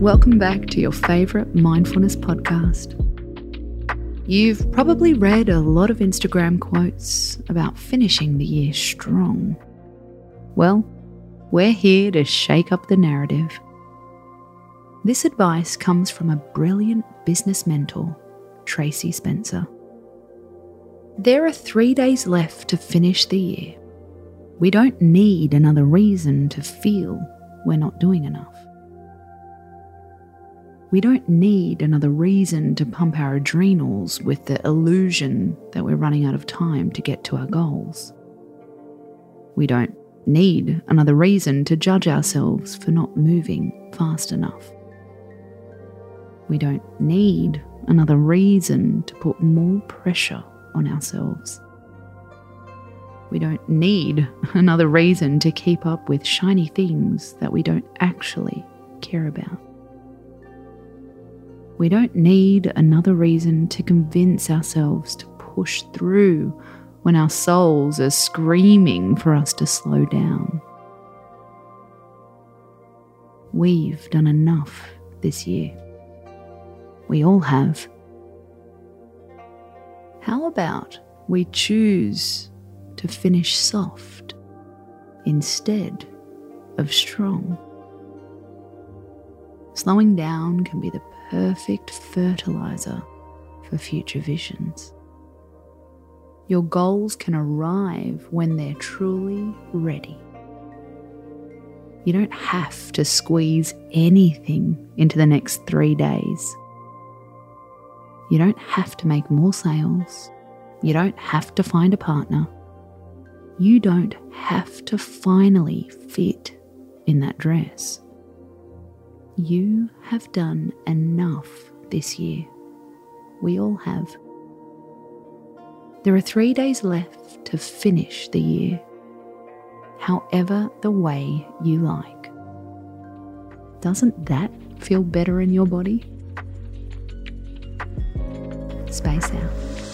Welcome back to your favourite mindfulness podcast. You've probably read a lot of Instagram quotes about finishing the year strong. Well, we're here to shake up the narrative. This advice comes from a brilliant business mentor, Tracey Spencer. There are three days left to finish the year. We don't need another reason to feel we're not doing enough. We don't need another reason to pump our adrenals with the illusion that we're running out of time to get to our goals. We don't need another reason to judge ourselves for not moving fast enough. We don't need another reason to put more pressure on ourselves. We don't need another reason to keep up with shiny things that we don't actually care about. We don't need another reason to convince ourselves to push through when our souls are screaming for us to slow down. We've done enough this year. We all have. How about we choose to finish soft instead of strong? Slowing down can be the perfect fertilizer for future visions. Your goals can arrive when they're truly ready. You don't have to squeeze anything into the next three days. You don't have to make more sales. You don't have to find a partner. You don't have to finally fit in that dress. You have done enough this year. We all have. There are three days left to finish the year, however, the way you like. Doesn't that feel better in your body? Space out.